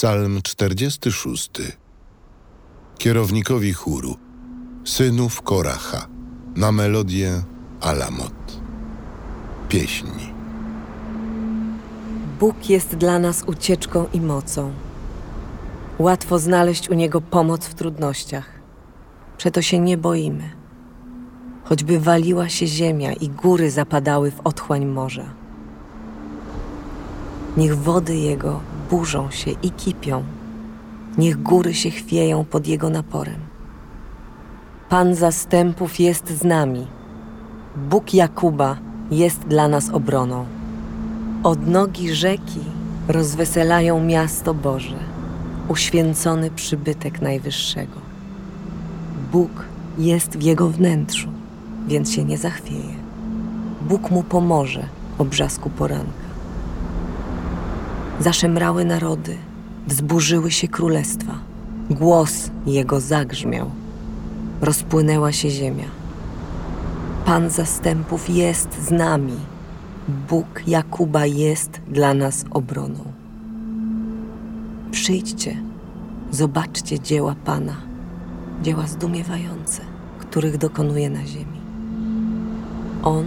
Psalm 46. Kierownikowi chóru, synów Koracha, na melodię Alamot. Pieśni. Bóg jest dla nas ucieczką i mocą. Łatwo znaleźć u Niego pomoc w trudnościach. Przeto się nie boimy. Choćby waliła się ziemia i góry zapadały w otchłań morza. Niech wody Jego burzą się i kipią. Niech góry się chwieją pod Jego naporem. Pan zastępów jest z nami. Bóg Jakuba jest dla nas obroną. Od nogi rzeki rozweselają miasto Boże, uświęcony przybytek Najwyższego. Bóg jest w jego wnętrzu, więc się nie zachwieje. Bóg mu pomoże o brzasku poranka. Zaszemrały narody, wzburzyły się królestwa. Głos jego zagrzmiał. Rozpłynęła się ziemia. Pan zastępów jest z nami. Bóg Jakuba jest dla nas obroną. Przyjdźcie, zobaczcie dzieła Pana, dzieła zdumiewające, których dokonuje na ziemi. On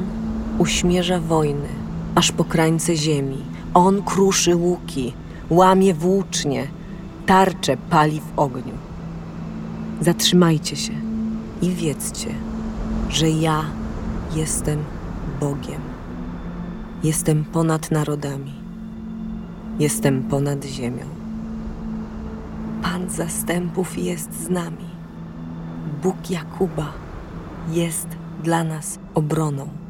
uśmierza wojny, aż po krańce ziemi. On kruszy łuki, łamie włócznie, tarcze pali w ogniu. Zatrzymajcie się i wiedzcie, że ja jestem Bogiem. Jestem ponad narodami. Jestem ponad ziemią. Pan zastępów jest z nami. Bóg Jakuba jest dla nas obroną.